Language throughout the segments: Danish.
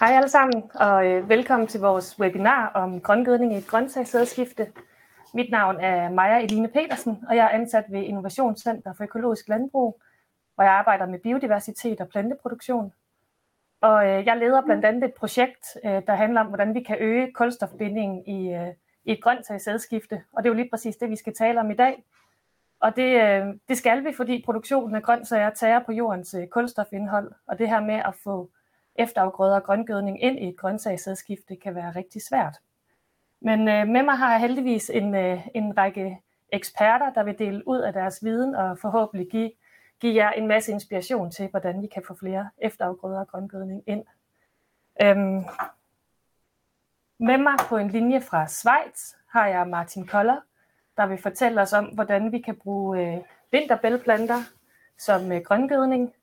Hej alle sammen, og øh, velkommen til vores webinar om grøngødning i et grøntsagssædeskifte. Mit navn er Maja Eline Petersen, og jeg er ansat ved Innovationscenter for Økologisk Landbrug, hvor jeg arbejder med biodiversitet og planteproduktion. Og øh, jeg leder blandt andet et projekt, øh, der handler om, hvordan vi kan øge kulstofbindingen i, øh, i et grøntsagssædeskifte. Og det er jo lige præcis det, vi skal tale om i dag. Og det, øh, det skal vi, fordi produktionen af grøntsager tager på jordens øh, kulstofindhold, og det her med at få efterafgrøder og grøngødning ind i et grøntsagssædskifte kan være rigtig svært. Men øh, med mig har jeg heldigvis en, øh, en række eksperter, der vil dele ud af deres viden og forhåbentlig give, give jer en masse inspiration til, hvordan vi kan få flere efterafgrøder og grøngødning ind. Øhm, med mig på en linje fra Schweiz har jeg Martin Koller, der vil fortælle os om, hvordan vi kan bruge øh, vinterbælplanter som øh, grøngødning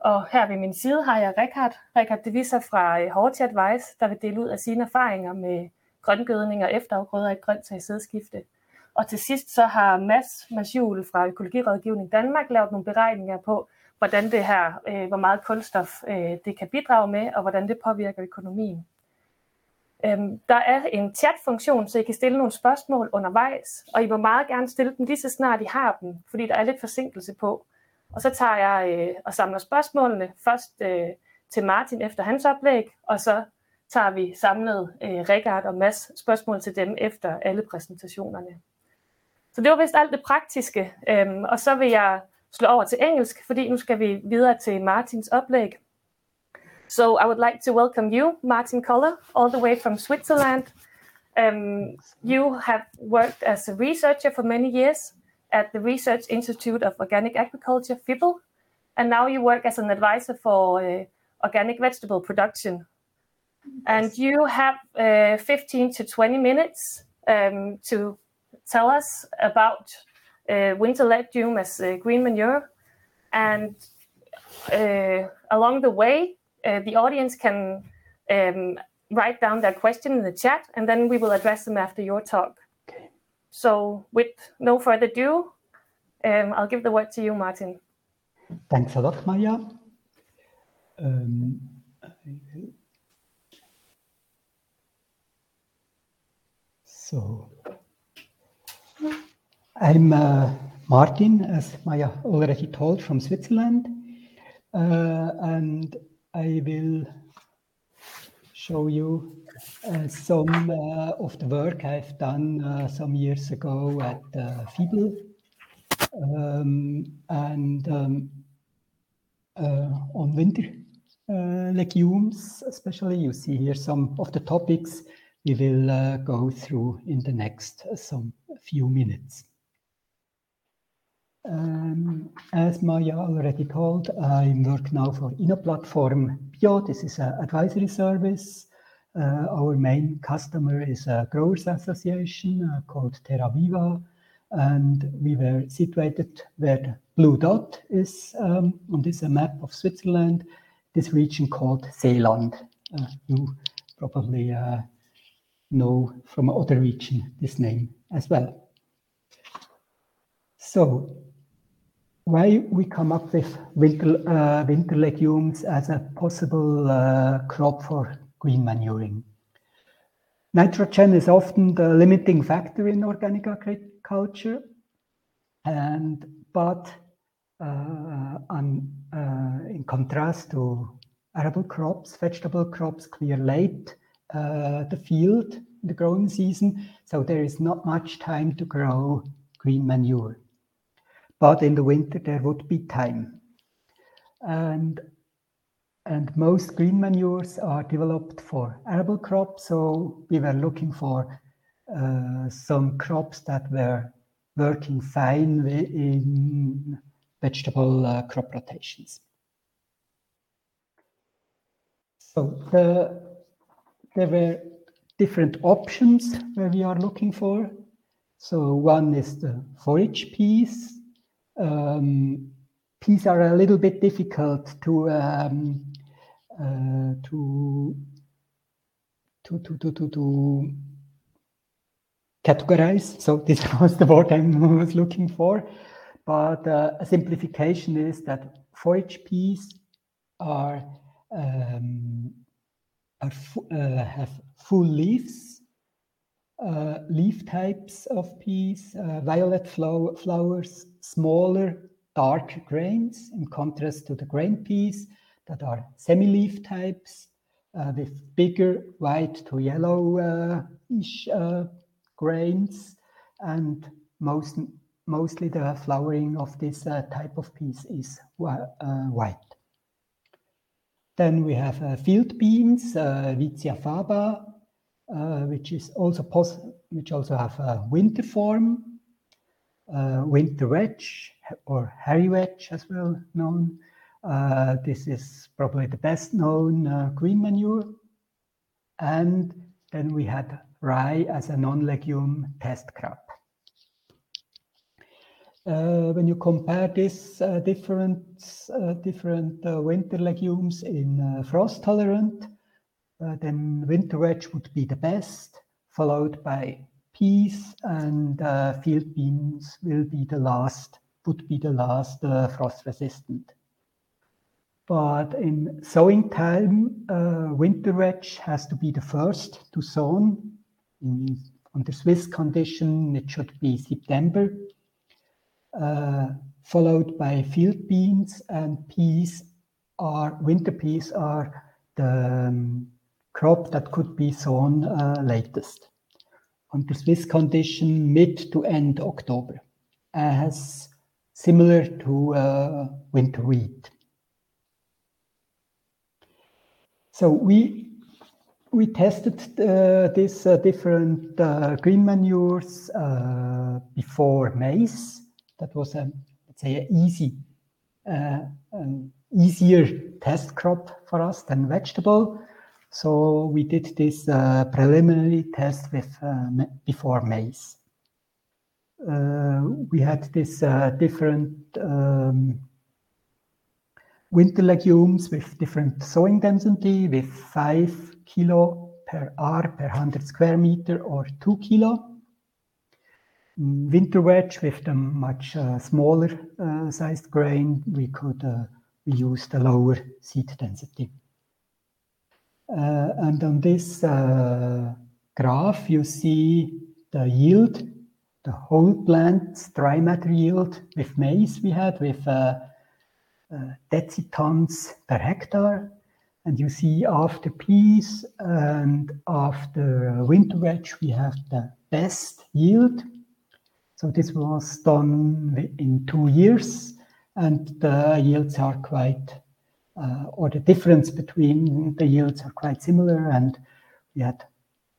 og her ved min side har jeg Rikard, Rikard Devisa fra øh, Horti Advice, der vil dele ud af sine erfaringer med grøngødning og efterafgrøder i grønt sædskifte. Og til sidst så har Mads Masjul fra Økologirådgivning Danmark lavet nogle beregninger på, hvordan det her, øh, hvor meget kulstof øh, det kan bidrage med, og hvordan det påvirker økonomien. Øhm, der er en chatfunktion, så I kan stille nogle spørgsmål undervejs, og I må meget gerne stille dem lige så snart I har dem, fordi der er lidt forsinkelse på. Og så tager jeg øh, og samler spørgsmålene først øh, til Martin efter hans oplæg, og så tager vi samlet øh, Rikard og Mads spørgsmål til dem efter alle præsentationerne. Så det var vist alt det praktiske, øhm, og så vil jeg slå over til engelsk, fordi nu skal vi videre til Martins oplæg. So I would like to welcome you, Martin Koller, all the way from Switzerland. Um, you have worked as a researcher for many years at the Research Institute of Organic Agriculture, FIBL, and now you work as an advisor for uh, organic vegetable production. And you have uh, 15 to 20 minutes um, to tell us about uh, winter legume as green manure. And uh, along the way, uh, the audience can um, write down their question in the chat, and then we will address them after your talk. So, with no further ado, um, I'll give the word to you, Martin. Thanks a lot, Maya. Um, so, I'm uh, Martin, as Maya already told, from Switzerland, uh, and I will show you uh, some uh, of the work I've done uh, some years ago at uh. Um, and um, uh, on winter legumes, especially, you see here some of the topics we will go through in the next some few minutes. Um, as Maya already told, I work now for InnoPlatform Bio. This is an advisory service our main customer is a growers association uh, called Terra Viva, and we were situated where the blue dot is um, on this map of Switzerland, this region called Seeland. Uh, you probably uh, know from other region this name as well. So why we come up with winter, uh, winter legumes as a possible uh, crop for green manuring. Nitrogen is often the limiting factor in organic agriculture, and but uh, on, uh, in contrast to arable crops, vegetable crops clear late uh, the field the growing season, so there is not much time to grow green manure. But in the winter there would be time. And and most green manures are developed for arable crops. So we were looking for uh, some crops that were working fine in vegetable uh, crop rotations. So the, there were different options where we are looking for. So one is the forage peas. Um, peas are a little bit difficult to um, to, to, to, to, to, to categorize. So this was the word I was looking for. But uh, a simplification is that forage peas are um, are uh, have full leaves, uh, leaf types of peas, uh, violet flow flowers, smaller dark grains in contrast to the grain peas that are semi-leaf types uh, with bigger white to yellow-ish uh, grains and most mostly the flowering of this uh, type of peas is uh, white. Then we have uh, field beans, uh, Vicia faba, uh, which is also which also have a winter form, uh, winter wedge or hairy wedge as well known. Uh, this is probably the best known green manure. And then we had rye as a non-legume test crop. Uh, when you compare this uh, different uh, different winter legumes in frost tolerant, then winter wedge would be the best, followed by peas and field beans will be the last, would be the last frost resistant. But in sowing time, uh, winter wedge has to be the first to sow. In, under Swiss condition, it should be September uh, followed by field beans and peas are winter peas are the um, crop that could be sown uh, latest. Under Swiss condition, mid to end October, as similar to uh, winter wheat. So we we tested uh, these uh, different uh, green manures uh, before maize that was a let's say an easy uh, an easier test crop for us than vegetable. So we did this uh, preliminary test with before maize. We had this uh, different um, winter legumes with different sowing density with five kilo per R per 100 square meter or two kilo winter wedge with the much uh, smaller uh, sized grain, we could uh, use the lower seed density. Uh, and on this uh, graph, you see the yield, the whole plant's dry matter yield with maize we had with uh, decitons per hectare. And you see after peas and after winter wedge, we have the best yield. So this was done in two years, and the yields are quite, uh, or the difference between the yields are quite similar, and we had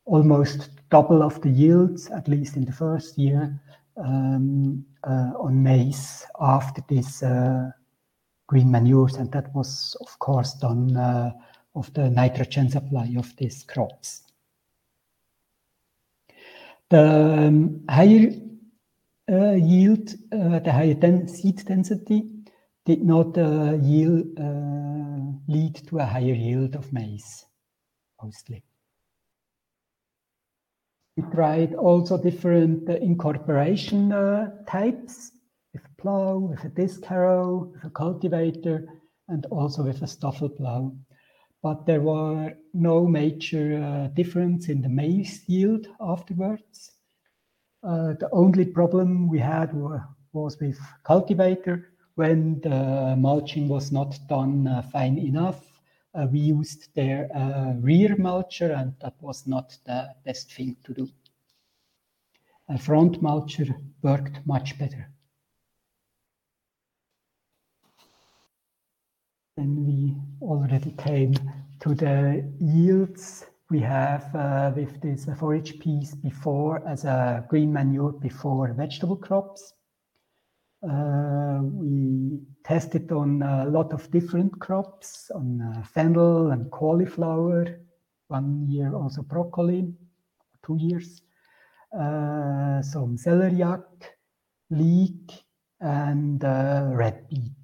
almost double of the yields, at least in the first year, um, uh, on maize after this uh, green manures, and that was, of course, done uh, of the nitrogen supply of these crops. The um, higher uh, yield, uh, the higher den seed density did not uh, yield, lead to a higher yield of maize, mostly. We tried also different incorporation types with a plow, with a disc harrow, with a cultivator, and also with a Stoffel plow. But there were no major uh, difference in the maize yield afterwards. Uh, the only problem we had was with cultivator when the mulching was not done uh, fine enough. Uh, we used their rear mulcher, and that was not the best thing to do. A front mulcher worked much better. Then we already came to the yields we have uh, with this forage piece before as a green manure before vegetable crops. Uh, we tested on a lot of different crops, on uh, fennel and cauliflower, one year also broccoli, two years, uh, some celeriac, leek, and uh, red beet.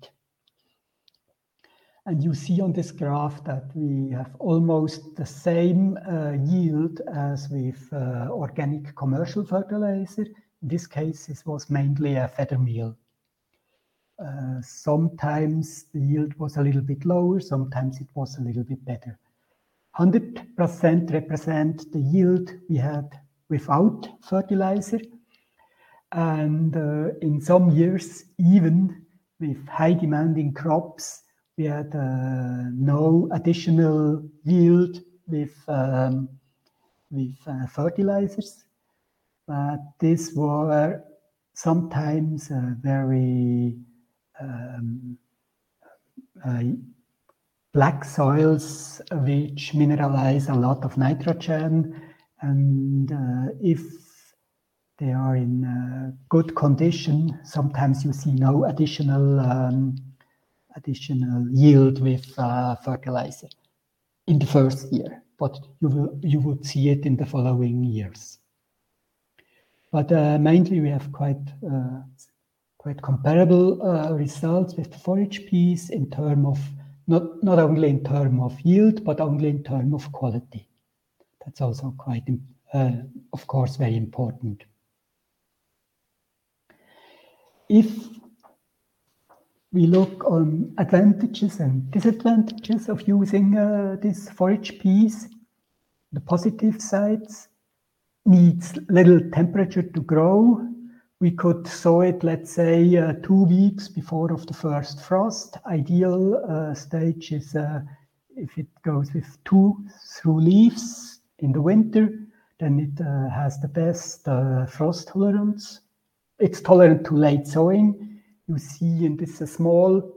And you see on this graph that we have almost the same uh, yield as with uh, organic commercial fertilizer. In this case, this was mainly a feather meal. Uh, sometimes the yield was a little bit lower, sometimes it was a little bit better. 100% represent the yield we had without fertilizer. And uh, in some years, even with high demanding crops, we had uh, no additional yield with, um, with uh, fertilizers. But these were sometimes uh, very um, black soils which mineralize a lot of nitrogen. And uh, if they are in uh, good condition, sometimes you see no additional um, additional yield with uh, fertilizer in the first year, but you will you would see it in the following years. But uh, mainly we have quite uh, quite comparable uh, results with the forage peas in terms of not, not only in term of yield, but only in term of quality. That's also quite, uh, of course, very important. If we look on advantages and disadvantages of using uh, this forage peas, the positive sides needs little temperature to grow we could sow it, let's say, uh, two weeks before of the first frost. Ideal uh, stage is uh, if it goes with two through leaves in the winter, then it uh, has the best uh, frost tolerance. It's tolerant to late sowing. You see in this small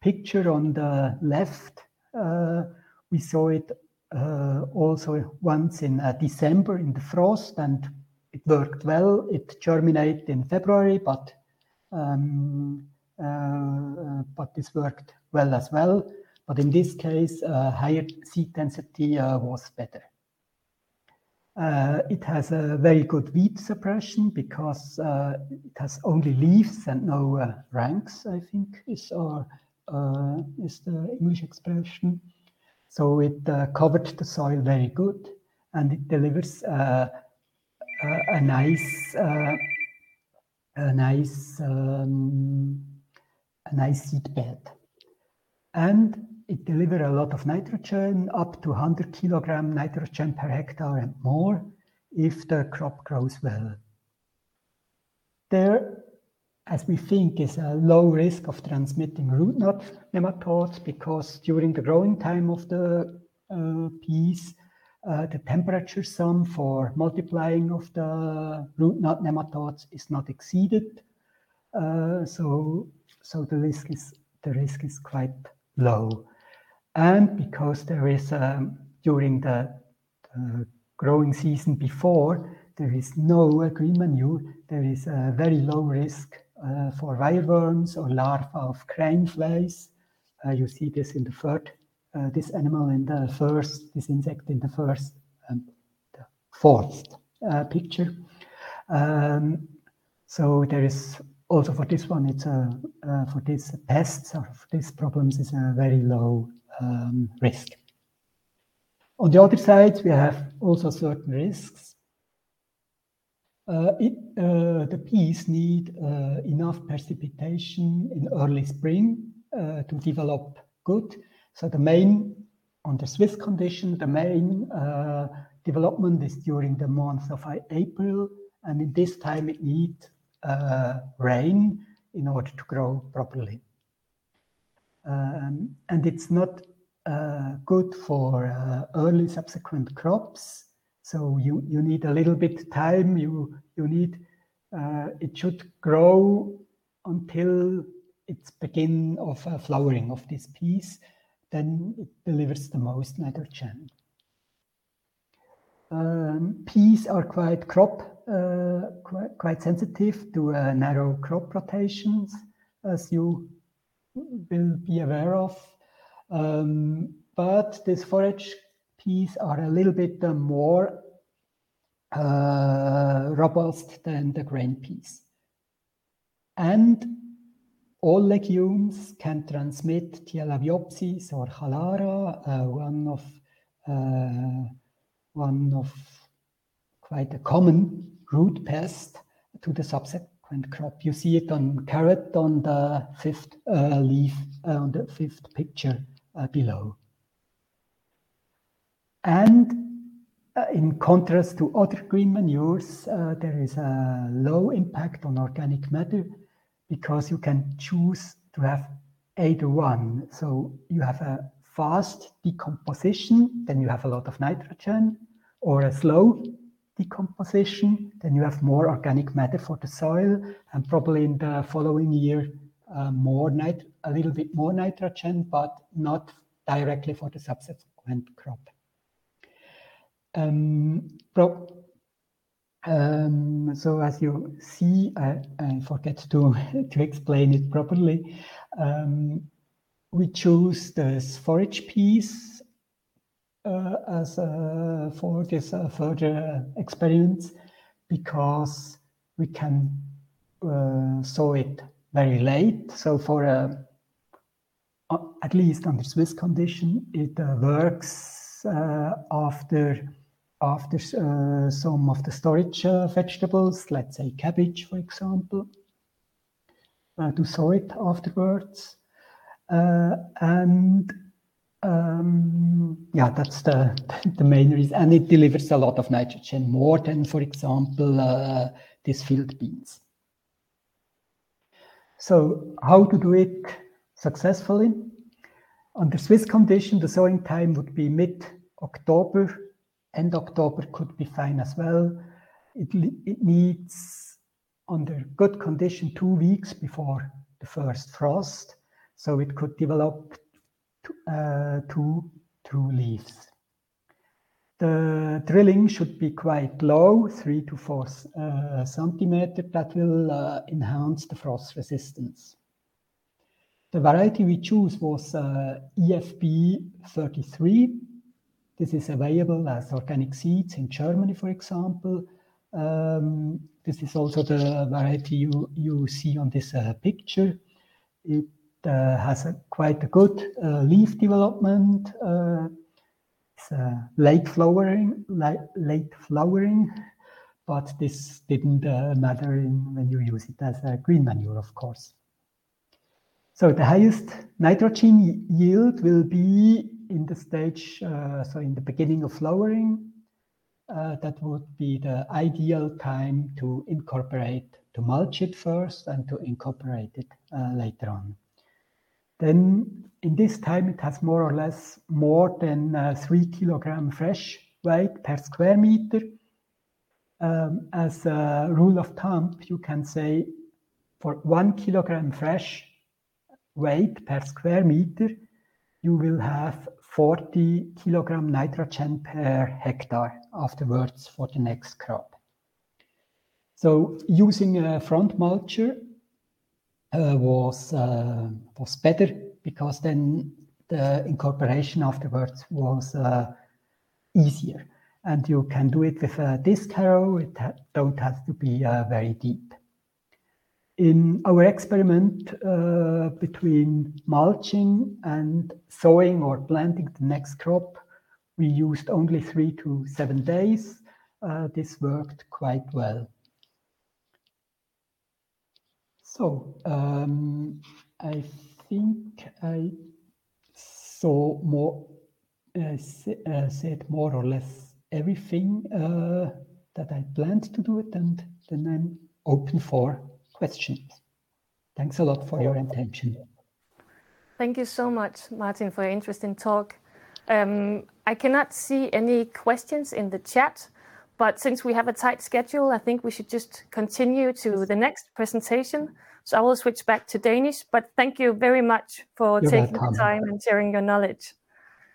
picture on the left, uh, we saw it also once in December in the frost and it worked well. It germinated in February, but um, uh, but this worked well as well. But in this case, uh, higher seed density uh, was better. Uh, it has a very good weed suppression because uh, it has only leaves and no uh, ranks, I think is, or, is the English expression. So it covered the soil very good and it delivers a nice uh, a nice um, a nice seed bed and it delivers a lot of nitrogen up to 100 kilogram nitrogen per hectare and more if the crop grows well there as we think is a low risk of transmitting root knot nematodes because during the growing time of the uh, peas uh, the temperature sum for multiplying of the root knot nematodes is not exceeded. Uh, so, so the risk is the risk is quite low. And because there is um, during the, the, growing season before, there is no green manure, there is a very low risk uh, for wireworms or larvae of crane flies. Uh, you see this in the third uh, this animal in the first, this insect in the first, um, the fourth uh, picture. Um, so there is also for this one, it's a uh, for these pests or for these problems is a very low um, risk. On the other side, we have also certain risks. Uh, it, uh, the peas need uh, enough precipitation in early spring to develop good so the main, on the Swiss condition, the main uh, development is during the month of April, and in this time it needs uh, rain in order to grow properly. Um, and it's not uh, good for uh, early subsequent crops. So you, you need a little bit time. You you need uh, it should grow until it's begin of uh, flowering of this piece then it delivers the most nitrogen. Um, peas are quite crop, uh, quite, quite, sensitive to uh, narrow crop rotations, as you will be aware of. Um, but these forage peas are a little bit uh, more uh, robust than the grain peas. And all legumes can transmit Theilabiopsis or Chalara, uh, one of uh, one of quite a common root pest to the subsequent crop. You see it on carrot on the fifth uh, leaf uh, on the fifth picture uh, below. And uh, in contrast to other green manures, uh, there is a low impact on organic matter because you can choose to have either one. So you have a fast decomposition, then you have a lot of nitrogen, or a slow decomposition, then you have more organic matter for the soil, and probably in the following year, uh, more nit- a little bit more nitrogen, but not directly for the subsequent crop. Um, pro- um, so as you see, I, I forget to, to explain it properly. Um, we choose the forage piece as uh, for this further experiments because we can uh, sow it very late. So for uh, at least under Swiss condition, it works after after uh, some of the storage uh, vegetables, let's say cabbage, for example, uh, to sow it afterwards. and um, yeah, that's the, the main reason. And it delivers a lot of nitrogen, more than, for example, uh, these field beans. So how to do it successfully? Under Swiss condition, the sowing time would be mid-October end October could be fine as well. It, it needs, under good condition, two weeks before the first frost, so it could develop uh, two true leaves. The drilling should be quite low, three to four uh, centimeter. That will uh, enhance the frost resistance. The variety we choose was uh, EFB 33 this is available as organic seeds in Germany, for example. Um, this is also the variety you, you see on this uh, picture. It has a, quite a good uh, leaf development. Uh, it's uh, late flowering, late, late flowering, but this didn't uh, matter in, when you use it as a green manure, of course. So the highest nitrogen yield will be in the stage, uh, so in the beginning of flowering, uh, that would be the ideal time to incorporate, to mulch it first and to incorporate it uh, later on. Then in this time, it has more or less more than uh, three kilogram fresh weight per square meter. Um, as a rule of thumb, you can say for one kilogram fresh weight per square meter, you will have 40 kilogram nitrogen per hectare afterwards for the next crop. So using a front mulcher was uh, was better because then the incorporation afterwards was uh, easier, and you can do it with a disc harrow. It ha don't have to be uh, very deep in our experiment uh, between mulching and sowing or planting the next crop, we used only three to seven days. Uh, this worked quite well. So um, I think I saw more, uh, uh said more or less everything uh, that I planned to do it, and then I'm open for questions. Thanks a lot for your attention. Thank you so much, Martin, for your interesting talk. Um, I cannot see any questions in the chat, but since we have a tight schedule, I think we should just continue to the next presentation. So I will switch back to Danish, but thank you very much for You're taking welcome. the time and sharing your knowledge.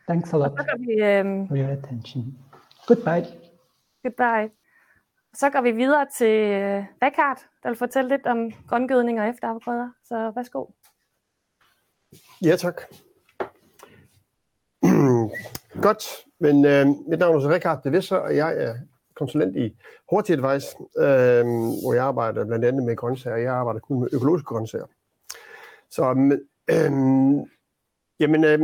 Thanks a lot vi, um, for your attention. Goodbye. Goodbye. Så går vi videre til øh, Rikard, der vil fortælle lidt om grøngødning og efterafgrøder. Så værsgo. Ja, tak. Godt, men øh, mit navn er Rikard de Visser, og jeg er konsulent i Horti Advice, øh, hvor jeg arbejder blandt andet med grøntsager. Jeg arbejder kun med økologiske grøntsager. Så øh, jamen, øh,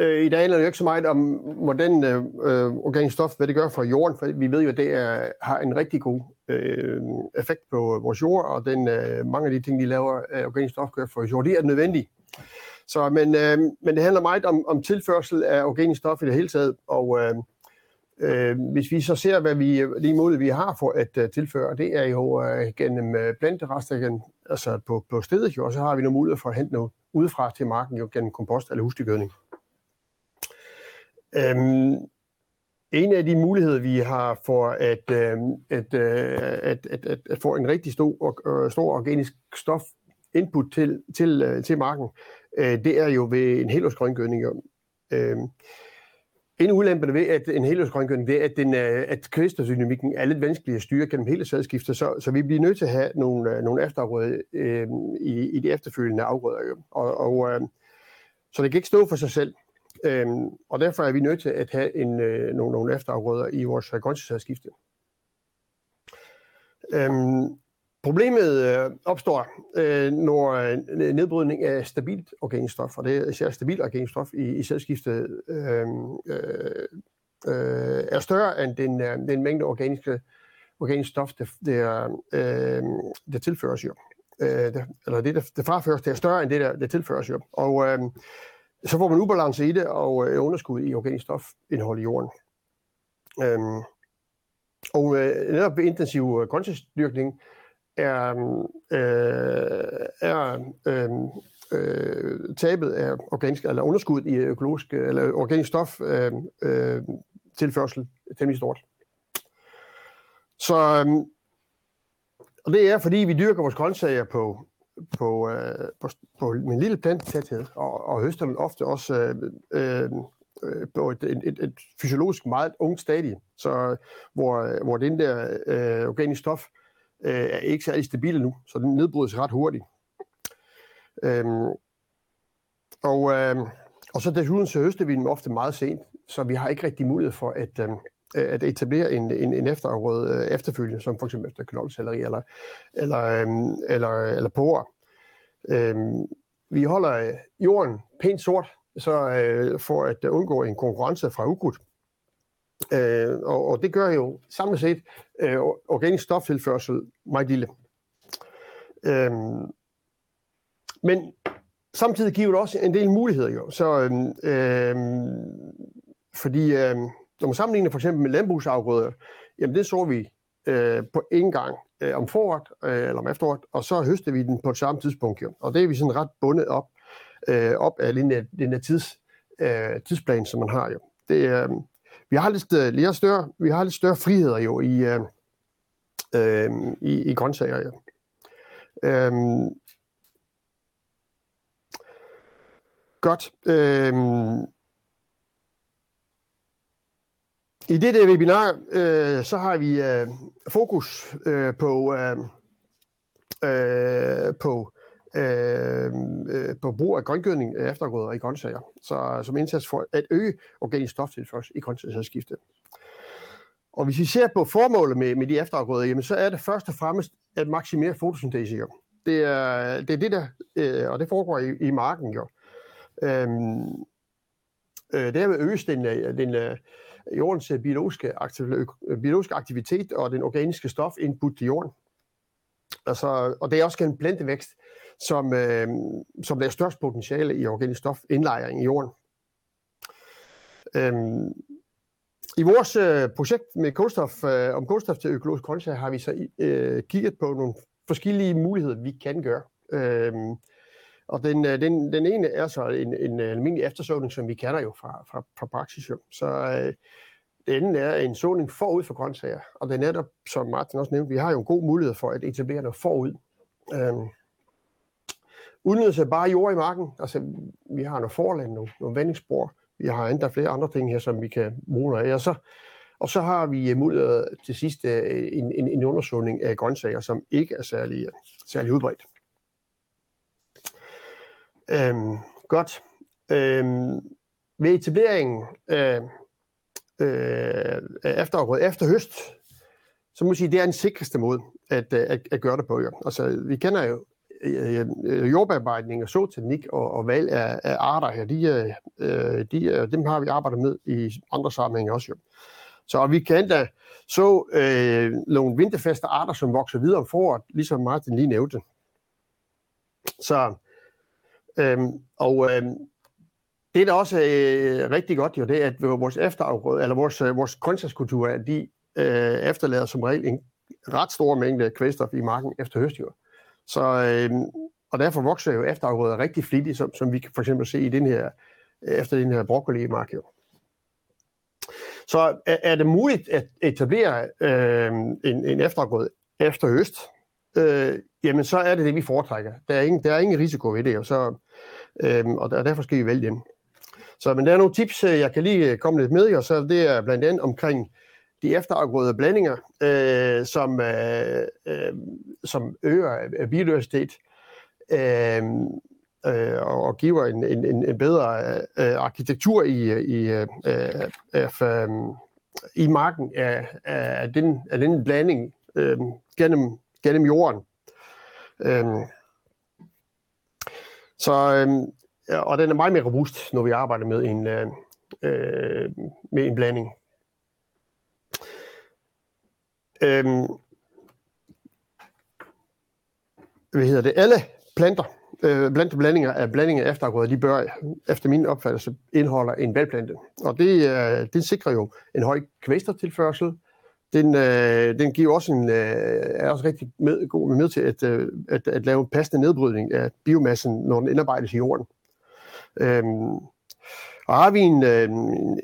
Øh, I dag handler det jo ikke så meget om, hvordan øh, øh, organisk stof, hvad det gør for jorden, for vi ved jo, at det er, har en rigtig god øh, effekt på øh, vores jord, og den, øh, mange af de ting, de laver af organisk stof, gør for jord, det er nødvendigt. Så, men, øh, men det handler meget om, om tilførsel af organisk stof i det hele taget, og øh, øh, hvis vi så ser, hvad vi, de muligheder vi har for at uh, tilføre, det er jo uh, gennem øh, uh, planterester, igen, altså på, på stedet jo, og så har vi nogle muligheder for at hente noget udefra til marken jo gennem kompost eller husdyrgødning. Øhm, en af de muligheder, vi har for at, øh, at, øh, at, at, at, at få en rigtig stor, øh, stor organisk stof input til, til, øh, til marken, øh, det er jo ved en helårsgrøngødning. Øh, en ulempe ved at en helårsgrøngødning, det er, at, den, øh, at kvælstofdynamikken er lidt vanskelig at styre gennem hele sædskiftet, så, så vi bliver nødt til at have nogle, øh, nogle efterafgrøder øh, i, i de efterfølgende afgrøder. Jo. Og, og, øh, så det kan ikke stå for sig selv. Øhm, og derfor er vi nødt til at have en, øh, nogle, nogle efterafgrøder i vores øh, grøntsagskifte. Øhm, problemet øh, opstår, øh, når øh, nedbrydning af stabilt organisk stof, og det er især stabilt organisk stof i, i sædskiftet, øh, øh, øh, er større end den, øh, den mængde organiske, organisk stof, der, der, øh, der tilføres jo. Øh, der, eller det, der, der fraføres, det er større end det, der, der tilføres jo. Og øh, så får man ubalance i det og øh, underskud i organisk stofindhold i jorden. Øh, og øh, netop ved intensiv øh, grøntsagsdyrkning er, øhm, øh, er øh, øh, tabet af organisk, eller underskud i økologisk, eller organisk stof øh, øh, tilførsel temmelig stort. Så øh, og det er, fordi vi dyrker vores grøntsager på på, øh, på, på en lille plantetæthed, og, og høster dem ofte også øh, øh, øh på et, et, et, et fysiologisk meget ungt stadie, så, hvor, hvor den der øh, organiske stof øh, er ikke særlig stabil nu, så den nedbrydes ret hurtigt. Øhm, og, øh, og så desuden så høster vi dem ofte meget sent, så vi har ikke rigtig mulighed for at, øh, at etablere en, en, en efterafgrøde øh, efterfølgende, som for eksempel efter knoldcelleri eller, eller, øh, eller, eller porer. Øh, vi holder øh, jorden pænt sort, så øh, for at undgå en konkurrence fra ukrudt. Øh, og, og det gør jo samlet set øh, organisk stoftilførsel meget lille. Øh, men samtidig giver det også en del muligheder jo. Så, øh, øhm, fordi øh, når man sammenligner for eksempel med landbrugsafgrøder, jamen det så vi øh, på en gang øh, om foråret øh, eller om efteråret, og så høster vi den på det samme tidspunkt. Jo. Og det er vi sådan ret bundet op, øh, op af den der, den der tids, øh, tidsplan, som man har jo. Det, øh, vi har lidt, øh, lidt større, vi har lidt større friheder jo i, øh, øh, i, i grøntsager. Ja. Øh, godt. Øh, I dette webinar, øh, så har vi øh, fokus øh, på, øh, øh, på, Øh, øh, på brug af grøngødning af eftergrøder i grøntsager, så, øh, som indsats for at øge organisk stoftilførsel i grøntsagsskifte. Og hvis vi ser på formålet med, med de efterafgrøder, jamen, så er det først og fremmest at maksimere fotosyntese. Jo. Det, er, det er det, der, øh, og det foregår i, i marken. Jo. Øhm, øh, derved øges den, den, jordens biologiske, aktiv, øh, biologiske aktivitet og den organiske stof input til jorden. Altså, og det er også en plantevækst, som, øh, som der er størst potentiale i organisk stof indlejring i jorden. Øhm, I vores øh, projekt med kulstof, øh, om kulstof til økologisk grøntsager har vi så øh, kigget på nogle forskellige muligheder, vi kan gøre. Øhm, og den, øh, den, den ene er så en, en øh, almindelig eftersåning, som vi kender jo fra, fra, fra praksis. Jo. Så øh, den anden er en såning forud for grøntsager. Og det er netop, som Martin også nævnte, vi har jo en god mulighed for at etablere noget forud. Øhm, udnyttelse af bare jord i marken. Altså, vi har noget forland, nogle, nogle vandingsspor. Vi har endda flere andre ting her, som vi kan bruge af. Og så, og så har vi mulighed til sidst øh, en, en, en undersøgning af grøntsager, som ikke er særlig, særlig udbredt. Øhm, godt. Øhm, ved etableringen øh, øh, efterafgrøde efter høst, så må jeg sige, det er den sikreste måde at, øh, at, at gøre det på. Jo. Altså, vi kender jo øh, øh jordbearbejdning og såteknik og, og valg af, af arter her, de, øh, de, øh, dem har vi arbejdet med i andre sammenhænge også. Jo. Så vi kan da så øh, nogle vinterfaste arter, som vokser videre om foråret, ligesom Martin lige nævnte. Så øh, og øh, det, der også er øh, rigtig godt, jo, det er, at vores efterafgrøde, eller vores, øh, vores grøntsagskulturer, de øh, efterlader som regel en ret stor mængde kvælstof i marken efter høstjord. Så, øh, og derfor vokser jo efterafgrøder rigtig flittigt, som, som vi kan for eksempel se i den her, efter den her broccoli-mark. Jo. Så er, er det muligt at etablere øh, en, en efterafgrøde efter høst, øh, jamen så er det det, vi foretrækker. Der er ingen, der er ingen risiko ved det, øhm, og, så, øh, og derfor skal vi vælge den. Så men der er nogle tips, øh, jeg kan lige øh, komme lidt med, og så det er blandt andet omkring de efterafgrøde blandinger, øh, som, øh, øh, som øger øh, biodiversitet øh, øh, og giver en, en, en bedre øh, arkitektur i, i, øh, øh, øh i marken af, af, den, af den blanding øh, gennem, gennem jorden. Øh, så, øh, og den er meget mere robust, når vi arbejder med en, øh, øh med en blanding. Øhm, hvad hedder det? Alle planter, øh, blandt blandinger af blandinger af efterafgrøder, de bør efter min opfattelse indeholder en valgplante. Og det, øh, det sikrer jo en høj kvæstertilførsel. Den, øh, den giver også en, øh, er også rigtig med, god med til at, øh, at, at lave en passende nedbrydning af biomassen, når den indarbejdes i jorden. Øhm, og har vi en, øh,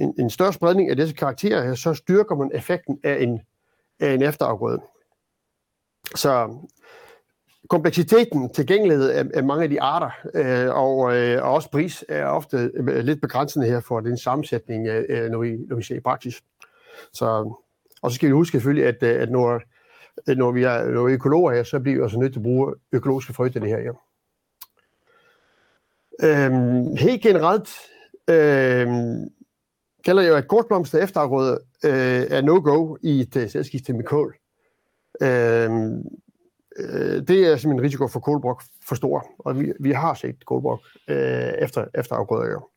en, en større spredning af disse karakterer, så styrker man effekten af en af en efterafgrøde. Så kompleksiteten, tilgængelighed af, af mange af de arter, øh, og, øh, og også pris, er ofte øh, lidt begrænsende her for den sammensætning, øh, øh, når, vi, når vi ser i praksis. Så, og så skal vi huske selvfølgelig, at, øh, at når, når vi er, når vi er økologer her, så bliver vi også nødt til at bruge økologiske frø det her. Ja. Øhm, helt generelt øhm, gælder jo, at kortblomster efterafgrøde øh, er no-go i et øh, uh, selskifte med kål. Øh, øh, det er simpelthen en risiko for kålbrok for stor, og vi, vi har set kålbrok øh, efter, efter afgrøder. Jo.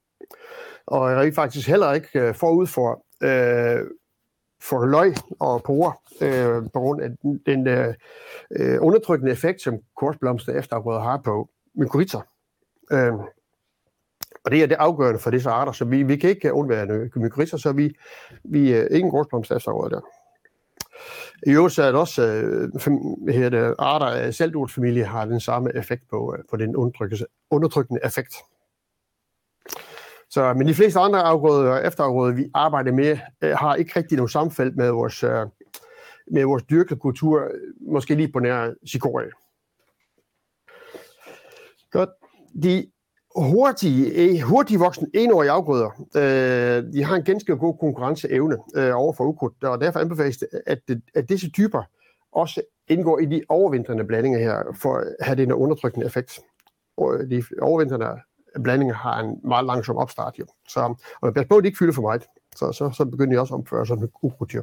Og jeg er faktisk heller ikke øh, forud for, øh, for løg og porer, øh, på grund af den, den øh, undertrykkende effekt, som kortblomster efterafgrøder har på mykorrhizer. Øh, og det er det afgørende for disse arter, så vi, vi kan ikke øh, undvære mykorrhiza, så vi, vi er ingen en gårdsblomst der. I øvrigt så er det også øh, her det, arter af selvdortfamilie har den samme effekt på, øh, på den undertrykkende effekt. Så, men de fleste andre afgrøder og efterafgrøder, vi arbejder med, øh, har ikke rigtig noget sammenfald med vores, øh, med vores dyrkekultur, måske lige på nær Sikorie. Godt. De hurtige, eh, hurtige voksne enårige afgrøder, øh, de har en ganske god konkurrenceevne øh, over for ukrudt, og derfor anbefales det, at, at disse typer også indgår i de overvintrende blandinger her, for at have den undertrykkende effekt. Og de overvintrende blandinger har en meget langsom opstart, jo. Så, og pas på, at de ikke fylder for meget, så, så, så begynder de også at opføre sig med ukrudtdyr.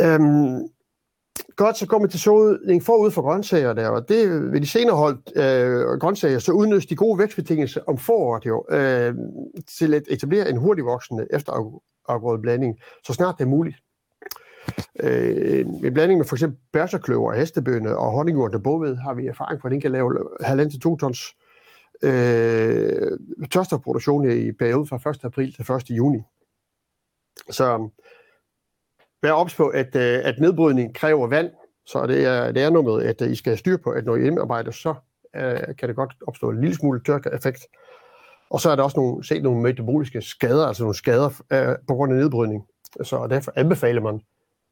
Øhm, Godt, så kommer man til såudning forud for grøntsager der, og det vil de senere holdt øh, grøntsager, så udnyttes de gode vækstbetingelser om foråret jo, øh, til at etablere en hurtig voksende efterafgrødet blanding, så snart det er muligt. Øh, en blanding med for eksempel bærserkløver, hestebønne og honningjord boved har vi erfaring for, at den kan lave halvand til to tons øh, tørsterproduktion i perioden fra 1. april til 1. juni. Så være ops på, at, øh, at nedbrydning kræver vand, så det er, det er noget med, at øh, I skal have styr på, at når I indarbejder, så uh, kan det godt opstå en lille smule tørkeeffekt. Og så er der også nogle, set nogle metaboliske skader, altså nogle skader uh, på grund af nedbrydning. Så derfor anbefaler man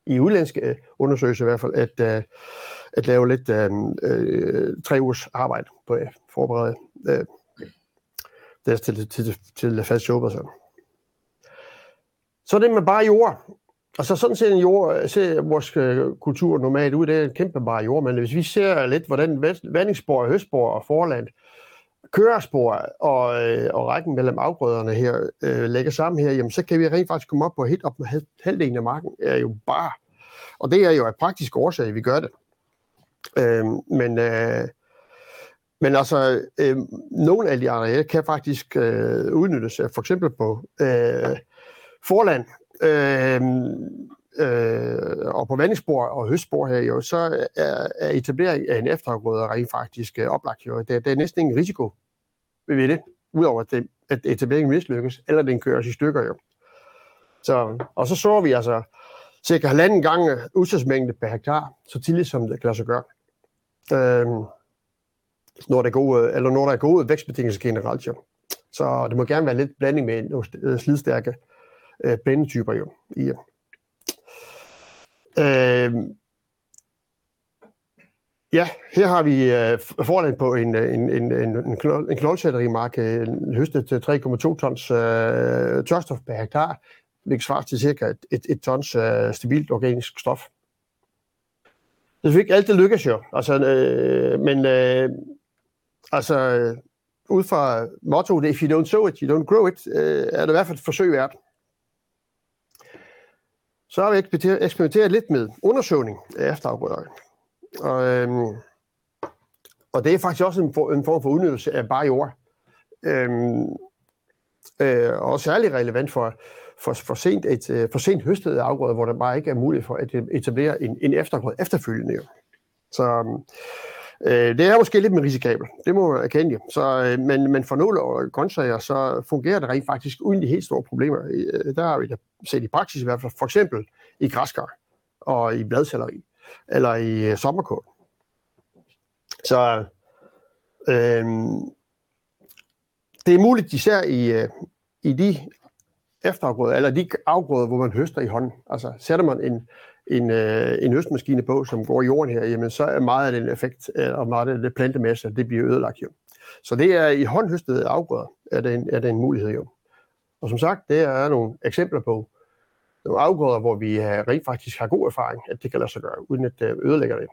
i udlandske undersøgelser i hvert fald, at, uh, at lave lidt uh, uh, tre ugers arbejde på at forberede uh, deres til, til, til, til fast job. Så. så det med bare jord. Altså sådan ser, en jord, ser vores øh, kultur normalt ud. Det er en kæmpe bare jord, men hvis vi ser lidt, hvordan vandingsspor, høstspor og forland, kørespor og, øh, og rækken mellem afgrøderne her øh, lægger sammen her, jamen, så kan vi rent faktisk komme op på helt op med halvdelen af marken, er jo bare. Og det er jo af praktisk årsag, vi gør det. Øh, men, øh, men altså, øh, nogle af de arealer kan faktisk øh, udnyttes, for eksempel på øh, forland, øh, øh, og på vandingsspor og høstspor her, jo, så er, er etablering af en efterafgrøde rent faktisk øh, oplagt. Jo. Der, der er næsten ingen risiko ved det, udover at, det, at etableringen mislykkes, eller den køres i stykker. Jo. Så, og så så vi altså cirka halvanden gang øh, udsatsmængde per hektar, så tidligt som det kan lade sig gøre. Øh, når der er gode, øh, eller når der er gode vækstbetingelser generelt. Jo. Så det må gerne være lidt blanding med nogle øh, slidstærke øh, Øh, bændetyper jo. I, øh, ja, her har vi øh, forland på en, øh, en, en, en, en, knold, en knoldcelleri-mark, øh, høstet til 3,2 tons øh, tørstof per hektar, hvilket svarer til cirka et, et, et tons øh, stabilt organisk stof. Det er ikke altid lykkes jo, altså, øh, men øh, altså, ud fra mottoet, if you don't sow it, you don't grow it, øh, er det i hvert fald et forsøg værd. Så har vi eksperimenteret lidt med undersøgning af efterafgrøder. Og, øhm, og det er faktisk også en, for, en form for udnyttelse af bare jord. Øhm, øh, og særligt relevant for, for, for, sent, et, øh, for sent høstede afgrøder, hvor der bare ikke er mulighed for at e- etablere en, en eftergrød efterfølgende. Så øhm, øh, det er måske lidt mere risikabelt, det må man erkende. Så, øh, men, men for nogle grøntsager, så fungerer det rent faktisk uden de helt store problemer. Øh, der har vi da set i praksis i hvert fald, for eksempel i græskar og i bladcelleri, eller i øh, sommerkål. Så øh, det er muligt, især i, øh, i de efterafgrøder, eller de afgrøder, hvor man høster i hånden. Altså sætter man en, en, øh, en høstmaskine på, som går i jorden her, jamen så er meget af den effekt, øh, og meget af det plantemasse, det bliver ødelagt jo. Så det er i håndhøstede afgrøder, er det en, er det en mulighed jo. Og som sagt, det er nogle eksempler på nogle afgrøder, hvor vi øh, rent faktisk har god erfaring, at det kan lade sig gøre, uden at øh, det ødelægger det.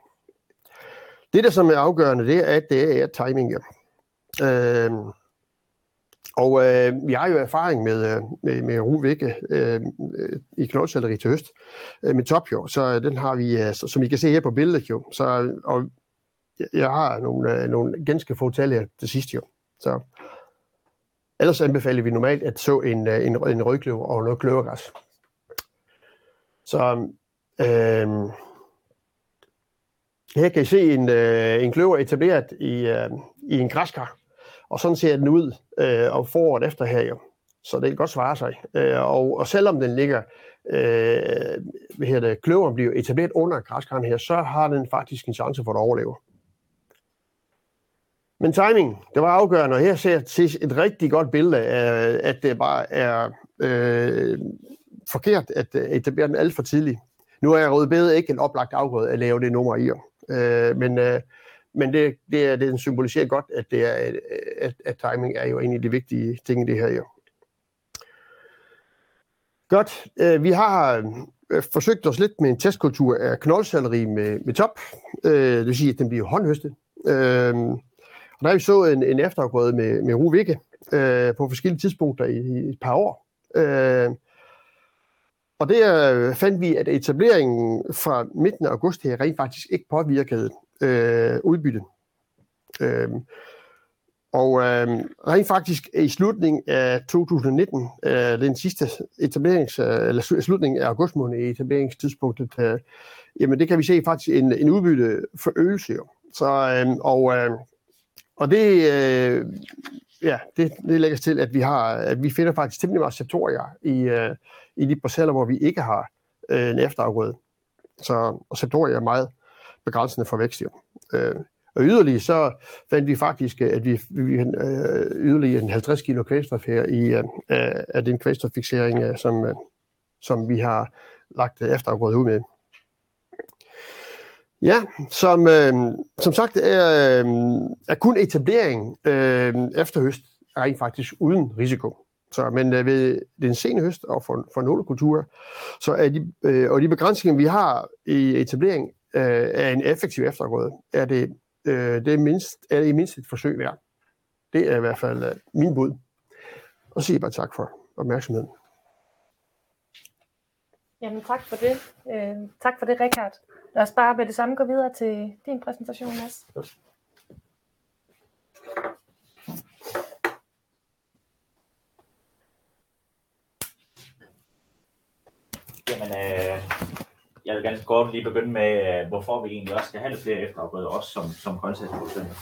Det, der som er afgørende, det er, at det er timing. Ja. Øh, og øh, vi har jo erfaring med, øh, med, med Ruvikke øh, i knoldcelleri til høst øh, med topjord, så øh, den har vi, øh, som I kan se her på billedet jo. Så, øh, og jeg har nogle, øh, nogle ganske få tal her til sidst jo. Så ellers anbefaler vi normalt at så en, øh, en, en rødkløver og noget kløvergræs. Så øh, her kan I se en, øh, en kløver etableret i, øh, i en græskar. Og sådan ser den ud øh, og foråret efter her jo. Så det kan godt svare sig. Øh, og, og selvom den ligger, øh, hvad hedder det, kløveren bliver etableret under græskaren her, så har den faktisk en chance for at overleve. Men timing, det var afgørende, og her ser jeg et rigtig godt billede af, at det bare er øh, forkert at øh, etablere den alt for tidligt. Nu er rødbede ikke en oplagt afgrøde at lave det nummer i, øh, men øh, men det, det, er, det symboliserer godt, at, det er, øh, at, at timing er jo en af de vigtige ting i det her. Jo. Godt. Øh, vi har øh, forsøgt os lidt med en testkultur af knoldcelleri med, med top. Øh, det vil sige, at den bliver håndhøstet. Øh, og der har vi så en, en efterafgrøde med, med ruvikke øh, på forskellige tidspunkter i, i et par år. Øh, og der øh, fandt vi, at etableringen fra midten af august her rent faktisk ikke påvirkede øh, udbytte. Øh, og øh, rent faktisk i slutningen af 2019, øh, den sidste etablerings, øh, eller slutningen af august måned i etableringstidspunktet, øh, jamen det kan vi se faktisk en, en udbytte forøgelse. Jo. Så, øh, og, øh, og det, øh, ja, det, det lægges til, at vi har, at vi finder faktisk temmelig meget sektorier i, øh, i de parceller, hvor vi ikke har øh, en efterafgrøde. Så, og sektorier er meget begrænsende for vækst. Jo. Øh, og yderligere så fandt vi faktisk, øh, at vi, vi øh, yderligere en 50 kilo kvælstof her i øh, øh af den kvælstoffixering, øh, som, øh, som vi har lagt efterafgrøde ud med. Ja, som, øh, som sagt er, øh, er kun etablering øh, efter høst rent faktisk uden risiko. Så, men øh, ved den sene høst og for, for nogle kulturer, så er de, øh, og de begrænsninger, vi har i etablering øh, af en effektiv eftergrøde, er det, øh, det er, mindst, er det i mindst et forsøg værd. Det er i hvert fald øh, min bud. Og siger bare tak for opmærksomheden. Jamen tak for det. Øh, tak for det, Rikard. Lad os bare med det samme gå videre til din præsentation, Mads. Yes. Jamen, øh, jeg vil ganske kort lige begynde med, øh, hvorfor vi egentlig også skal have lidt flere efterafgrøder, også som, som grøntsagsproducenter.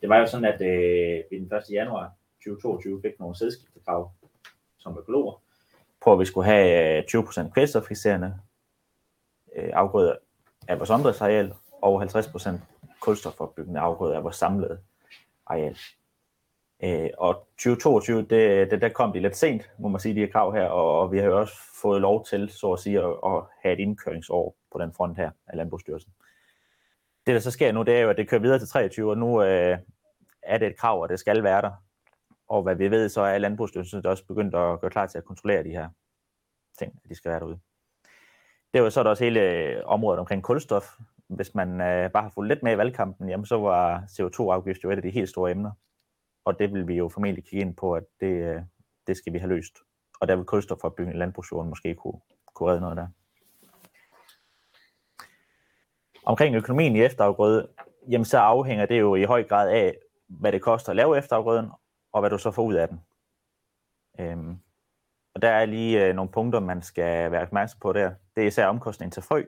Det var jo sådan, at øh, vi den 1. januar 2022 fik nogle sædskiftekrav som økologer, på at vi skulle have øh, 20% kvælstoffikserende øh, afgrøder af vores omdriftsareal og 50% kulstofopbyggende afgrøder af vores samlede areal. Øh, og 2022, det, det, der kom de lidt sent, må man sige, de her krav her, og, og vi har jo også fået lov til, så at sige, at, at have et indkøringsår på den front her af Landbrugsstyrelsen. Det, der så sker nu, det er jo, at det kører videre til 23, og nu øh, er det et krav, og det skal være der. Og hvad vi ved, så er Landbrugsstyrelsen også begyndt at gøre klar til at kontrollere de her ting, at de skal være derude. Det var så er der også hele øh, området omkring kulstof. Hvis man øh, bare har fulgt lidt med i valgkampen, jamen så var CO2-afgift jo et af de helt store emner og det vil vi jo formentlig kigge ind på, at det, øh, det skal vi have løst. Og der vil kulstofopbygning i landbrugsjorden måske kunne, kunne redde noget der. Omkring økonomien i efterafgrøde, jamen så afhænger det jo i høj grad af, hvad det koster at lave efterafgrøden, og hvad du så får ud af den. Øhm, og der er lige øh, nogle punkter, man skal være opmærksom på der. Det er især omkostningen til frø.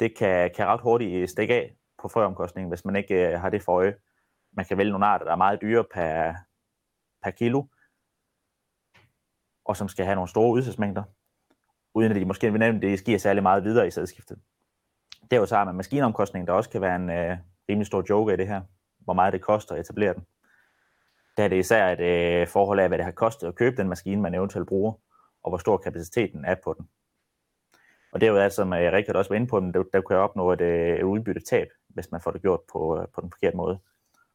Det kan, kan ret hurtigt stikke af på frøomkostningen, hvis man ikke øh, har det for øje man kan vælge nogle arter, der er meget dyre per, per kilo, og som skal have nogle store udsatsmængder, uden at de måske vil nævne, det giver særlig meget videre i sædskiftet. Derudover så har man maskinomkostningen, der også kan være en øh, rimelig stor joke i det her, hvor meget det koster at etablere den. Der er det især et øh, forhold af, hvad det har kostet at købe den maskine, man eventuelt bruger, og hvor stor kapaciteten er på den. Og derudover, som øh, Rikard også var inde på, der, der kan opnå et, øh, et udbytte tab, hvis man får det gjort på, øh, på den forkerte måde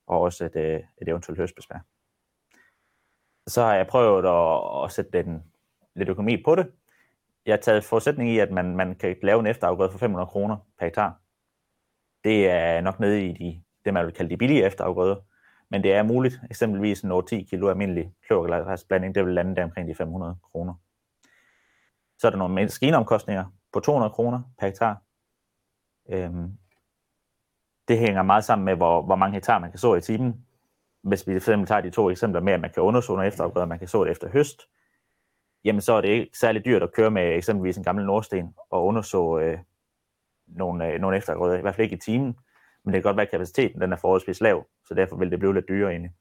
og også et, øh, et eventuelt høstbesvær. Så har jeg prøvet at, at sætte den, lidt økonomi på det. Jeg har taget forudsætning i, at man, man kan lave en efterafgrøde for 500 kroner per hektar. Det er nok nede i de, det, man vil kalde de billige efterafgrøder, men det er muligt. Eksempelvis en 10 kilo almindelig kløvergræsblanding, det vil lande der omkring de 500 kroner. Så er der nogle maskineomkostninger på 200 kroner per hektar. Øhm, det hænger meget sammen med, hvor, hvor mange hektar man kan så i timen. Hvis vi for eksempel tager de to eksempler med, at man kan undersøge noget efterafgrøder, man kan så det efter høst, jamen så er det ikke særlig dyrt at køre med eksempelvis en gammel nordsten og undersøge øh, nogle, øh, nogle efterafgrøder, i hvert fald ikke i timen, men det kan godt være, at kapaciteten den er forholdsvis lav, så derfor vil det blive lidt dyrere egentlig.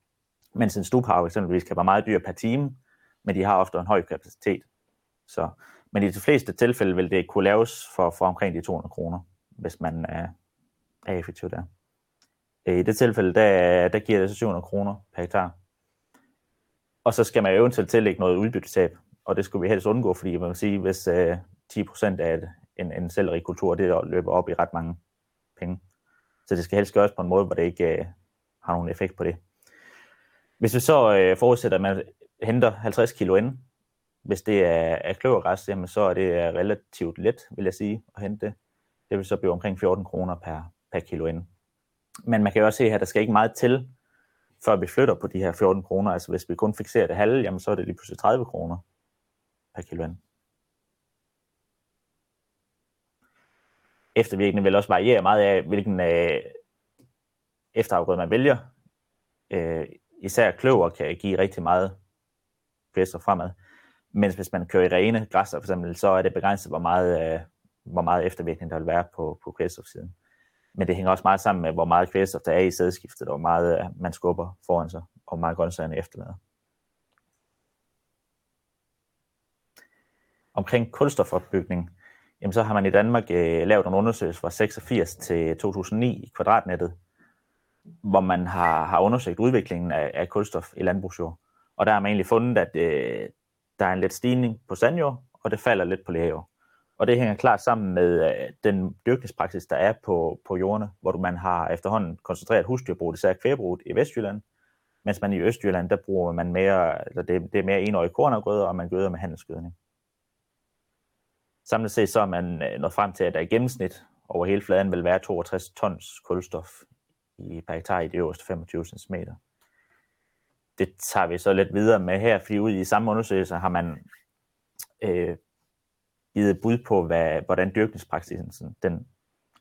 Mens en stuphav eksempelvis kan være meget dyr per time, men de har ofte en høj kapacitet. Så, men i de fleste tilfælde vil det kunne laves for, for omkring de 200 kroner, hvis man, øh, af effektivt der. Øh, I det tilfælde, der, der giver det så 700 kroner per hektar. Og så skal man eventuelt tillægge noget udbyttetab, og det skulle vi helst undgå, fordi man kan sige, hvis øh, 10% af en, en selvrig kultur, det løber op i ret mange penge. Så det skal helst gøres på en måde, hvor det ikke øh, har nogen effekt på det. Hvis vi så øh, forudsætter, at man henter 50 kilo ind, hvis det er, er kløvergræs, jamen så er det relativt let, vil jeg sige, at hente det. Det vil så blive omkring 14 kroner per, per kilo ind. Men man kan jo også se her, der skal ikke meget til, før vi flytter på de her 14 kroner. Altså hvis vi kun fixerer det halve, jamen så er det lige pludselig 30 kroner per kilo ind. Eftervirkningen vil også variere meget af, hvilken øh, efterafgrøde man vælger. Øh, især kløver kan give rigtig meget kvælstof fremad. Mens hvis man kører i rene græsser for eksempel, så er det begrænset, hvor meget, øh, hvor meget eftervirkning der vil være på, på kvælstofsiden men det hænger også meget sammen med, hvor meget kvælstof der er i sædskiftet, og hvor meget øh, man skubber foran sig, og hvor meget grøntsagerne efterlader. Omkring kulstofopbygning, jamen så har man i Danmark øh, lavet en undersøgelse fra 86 til 2009 i kvadratnettet, hvor man har, har undersøgt udviklingen af, af kulstof i landbrugsjord. Og der har man egentlig fundet, at øh, der er en let stigning på sandjord, og det falder lidt på lægejord. Og det hænger klart sammen med øh, den dyrkningspraksis, der er på, på jordene, hvor man har efterhånden koncentreret husdyrbrug, især kvægbruget i Vestjylland, mens man i Østjylland, der bruger man mere, eller det, det er mere enårige kornafgrøder, og man gøder med handelsgødning. Samlet set så er man øh, nået frem til, at der i gennemsnit over hele fladen vil være 62 tons kulstof i per hektar i de øverste 25 cm. Det tager vi så lidt videre med her, fordi ude i samme undersøgelse har man øh, givet bud på, hvad, hvordan dyrkningspraksisen den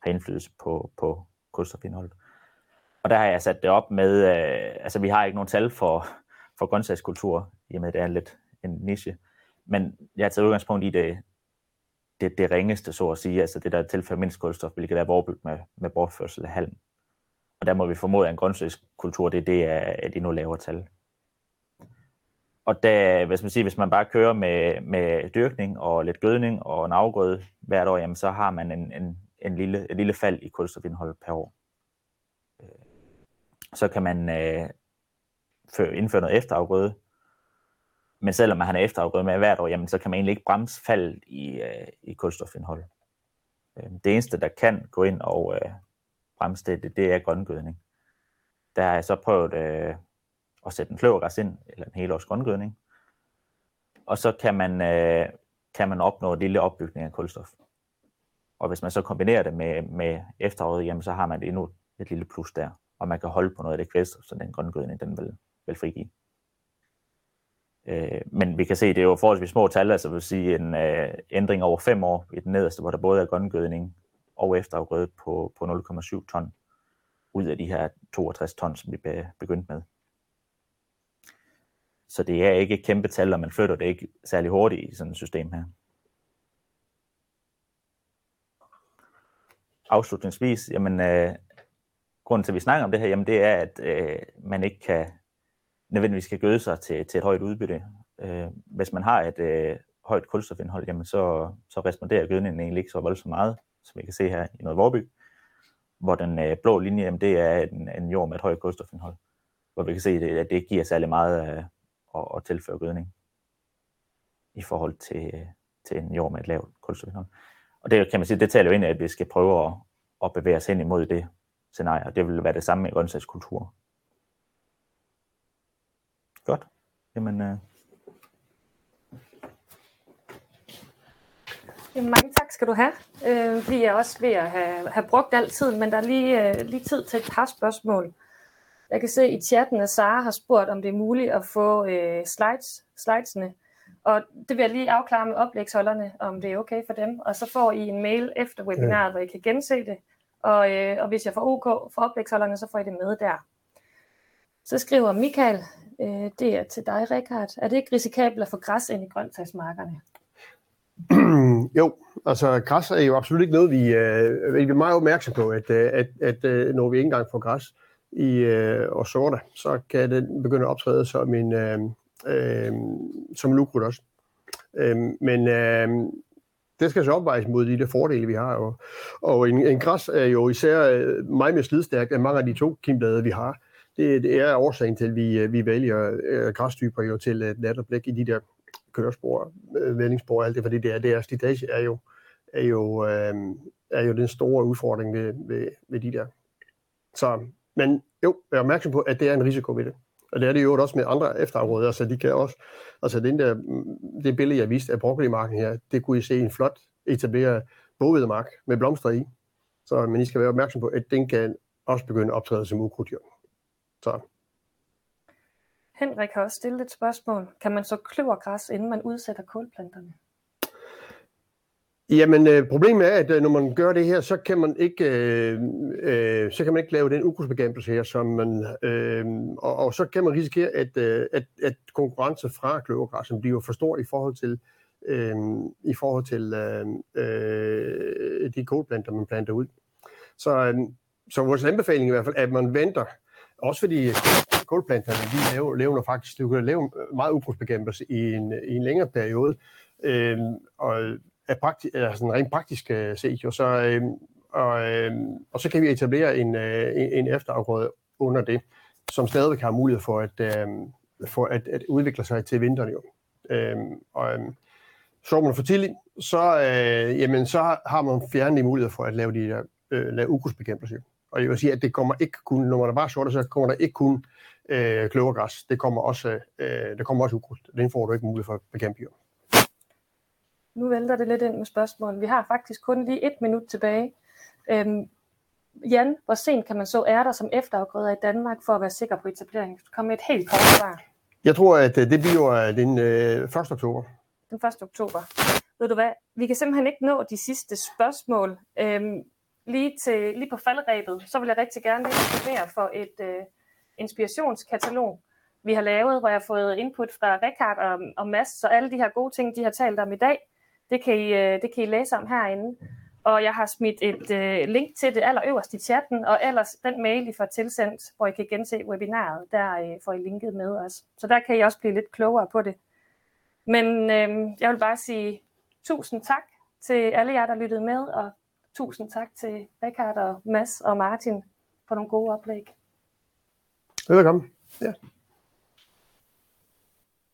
har indflydelse på, på kulstofindholdet. Og der har jeg sat det op med, øh, altså vi har ikke nogen tal for, for grøntsagskultur, i og med det er lidt en niche, men jeg har taget udgangspunkt i det det, det ringeste, så at sige, altså det der tilfælde mindst kulstof, hvilket er vorbygget med, med bortførsel af halm. Og der må vi formode, at en grøntsagskultur, det er det, at de nu lavere tal. Og da, hvis man siger, hvis man bare kører med, med dyrkning og lidt gødning og en afgrøde hvert år, jamen så har man en, en, en lille, et lille fald i kulstofindhold per år. Øh, så kan man øh, indføre noget efterafgrøde, men selvom man har efterafgrøde med hvert år, jamen, så kan man egentlig ikke bremse faldet i, øh, i kulstofindhold. Øh, det eneste, der kan gå ind og øh, bremse det, det, det er grøngødning. Der har jeg så prøvet øh, at sætte en kløvergræs ind, eller en helårs grøngødning, og så kan man, øh, kan man opnå en lille opbygning af kulstof. Og hvis man så kombinerer det med, med efteråret, jamen, så har man endnu et lille plus der, og man kan holde på noget af det kvælstof, så den grøngødning den vil, vil frigive. Øh, men vi kan se, at det er jo forholdsvis små tal, altså vil sige en øh, ændring over fem år i den nederste, hvor der både er grøngødning og efterafgrøde på, på 0,7 ton ud af de her 62 ton, som vi begyndte med. Så det er ikke kæmpe tal, og man flytter det ikke særlig hurtigt i sådan et system her. Afslutningsvis, jamen, øh, grunden til, at vi snakker om det her, jamen, det er, at øh, man ikke kan nødvendigvis kan gøde sig til, til et højt udbytte. Øh, hvis man har et øh, højt kulstofindhold, jamen så, så responderer gødningen egentlig ikke så voldsomt meget, som vi kan se her i noget vorbyg, hvor den øh, blå linje, jamen, det er en, en jord med et højt kulstofindhold, hvor vi kan se, at det giver særlig meget øh, at, at tilføre gødning i forhold til, til en jord med et lavt kulstofindhold. Og det kan man sige, det taler jo ind i, at vi skal prøve at, at bevæge os hen imod det scenarie, og det vil være det samme med grøntsagskultur. Godt. Jamen, øh... Jamen, mange tak skal du have. Øh, vi er også ved at have, have brugt al tiden, men der er lige, øh, lige tid til et par spørgsmål. Jeg kan se i chatten, at Sara har spurgt, om det er muligt at få øh, slides, slidesene. Og det vil jeg lige afklare med oplægsholderne, om det er okay for dem. Og så får I en mail efter webinaret, hvor I kan gense det. Og, øh, og hvis jeg får OK for oplægsholderne, så får I det med der. Så skriver Michael, øh, det er til dig, Rikard. Er det ikke risikabelt at få græs ind i grøntsagsmarkerne? jo, altså græs er jo absolut ikke noget, vi, øh, vi er meget opmærksom på, at, øh, at, at, at øh, når vi ikke engang får græs i, øh, og sorter, så kan den begynde at optræde som en øh, øh, som lukrudt også. Øh, men øh, det skal så opvejes mod de der fordele, vi har. Og, og en, en græs er jo især øh, meget mere slidstærkt end mange af de to kimblade, vi har det, det er årsagen til, at vi, øh, vi vælger øh, græstyper jo til øh, natterblik i de der kørespor, øh, vendingsspor og alt det, fordi det er, det er, slitage er jo, er jo, øh, er jo den store udfordring ved, ved, ved de der. Så, men jo, jeg er opmærksom på, at det er en risiko ved det. Og det er det jo også med andre efterafgrøder, så de kan også, altså den der, mm, det billede, jeg viste af broccolimarken her, det kunne I se en flot etableret bovedemark med blomster i. Så, men I skal være opmærksom på, at den kan også begynde at optræde som ukrudtdyr. Så. Henrik har også stillet et spørgsmål. Kan man så kløvergræs, inden man udsætter kålplanterne? Jamen, øh, problemet er, at øh, når man gør det her, så kan man ikke, øh, øh, så kan man ikke lave den ukrudtsbekæmpelse her, som man, øh, og, og så kan man risikere, at, øh, at, at konkurrence fra kløvergræsset bliver for stor i forhold til, øh, i forhold til øh, øh, de kålplanter, man planter ud. Så, øh, så vores anbefaling i hvert fald at man venter også fordi kålplanterne, de laver, laver faktisk, du kan lave meget ukrudtsbekæmpelse i en, i en længere periode, øh, og er prakti- eller sådan rent praktisk øh, set jo, så, øh, og, øh, og så kan vi etablere en, øh, en efterafgrøde under det, som stadigvæk har mulighed for at, øh, for at, at udvikle sig til vinteren jo. Øh, og, øh, så man for tidligt, så, øh, jamen, så har man fjernet mulighed for at lave de der øh, lave ukrudtsbekæmpelse. Og jeg vil sige, at det kommer ikke kun, når man er bare sorte, så kommer der ikke kun øh, kløvergræs. Det kommer også, øh, det kommer også ukrudt. Den får du ikke mulighed for at bekæmpe jo. Nu vælter det lidt ind med spørgsmål. Vi har faktisk kun lige et minut tilbage. Øhm, Jan, hvor sent kan man så ærter som efterafgrøder i Danmark for at være sikker på etablering? Kom med et helt kort svar. Jeg tror, at øh, det bliver øh, den øh, 1. oktober. Den 1. oktober. Ved du hvad, vi kan simpelthen ikke nå de sidste spørgsmål. Øhm, lige, til, lige på faldrebet, så vil jeg rigtig gerne lige reklamere for et øh, inspirationskatalog, vi har lavet, hvor jeg har fået input fra Rikard og, og Mads, så alle de her gode ting, de har talt om i dag, det kan I, øh, det kan I læse om herinde. Og jeg har smidt et øh, link til det allerøverst i chatten, og ellers den mail, I får tilsendt, hvor I kan gense webinaret, der øh, får I linket med os. Så der kan I også blive lidt klogere på det. Men øh, jeg vil bare sige tusind tak til alle jer, der lyttede med, og tusind tak til Rikard og Mads og Martin for nogle gode oplæg. Velkommen. Ja.